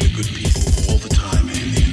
The good people all the time.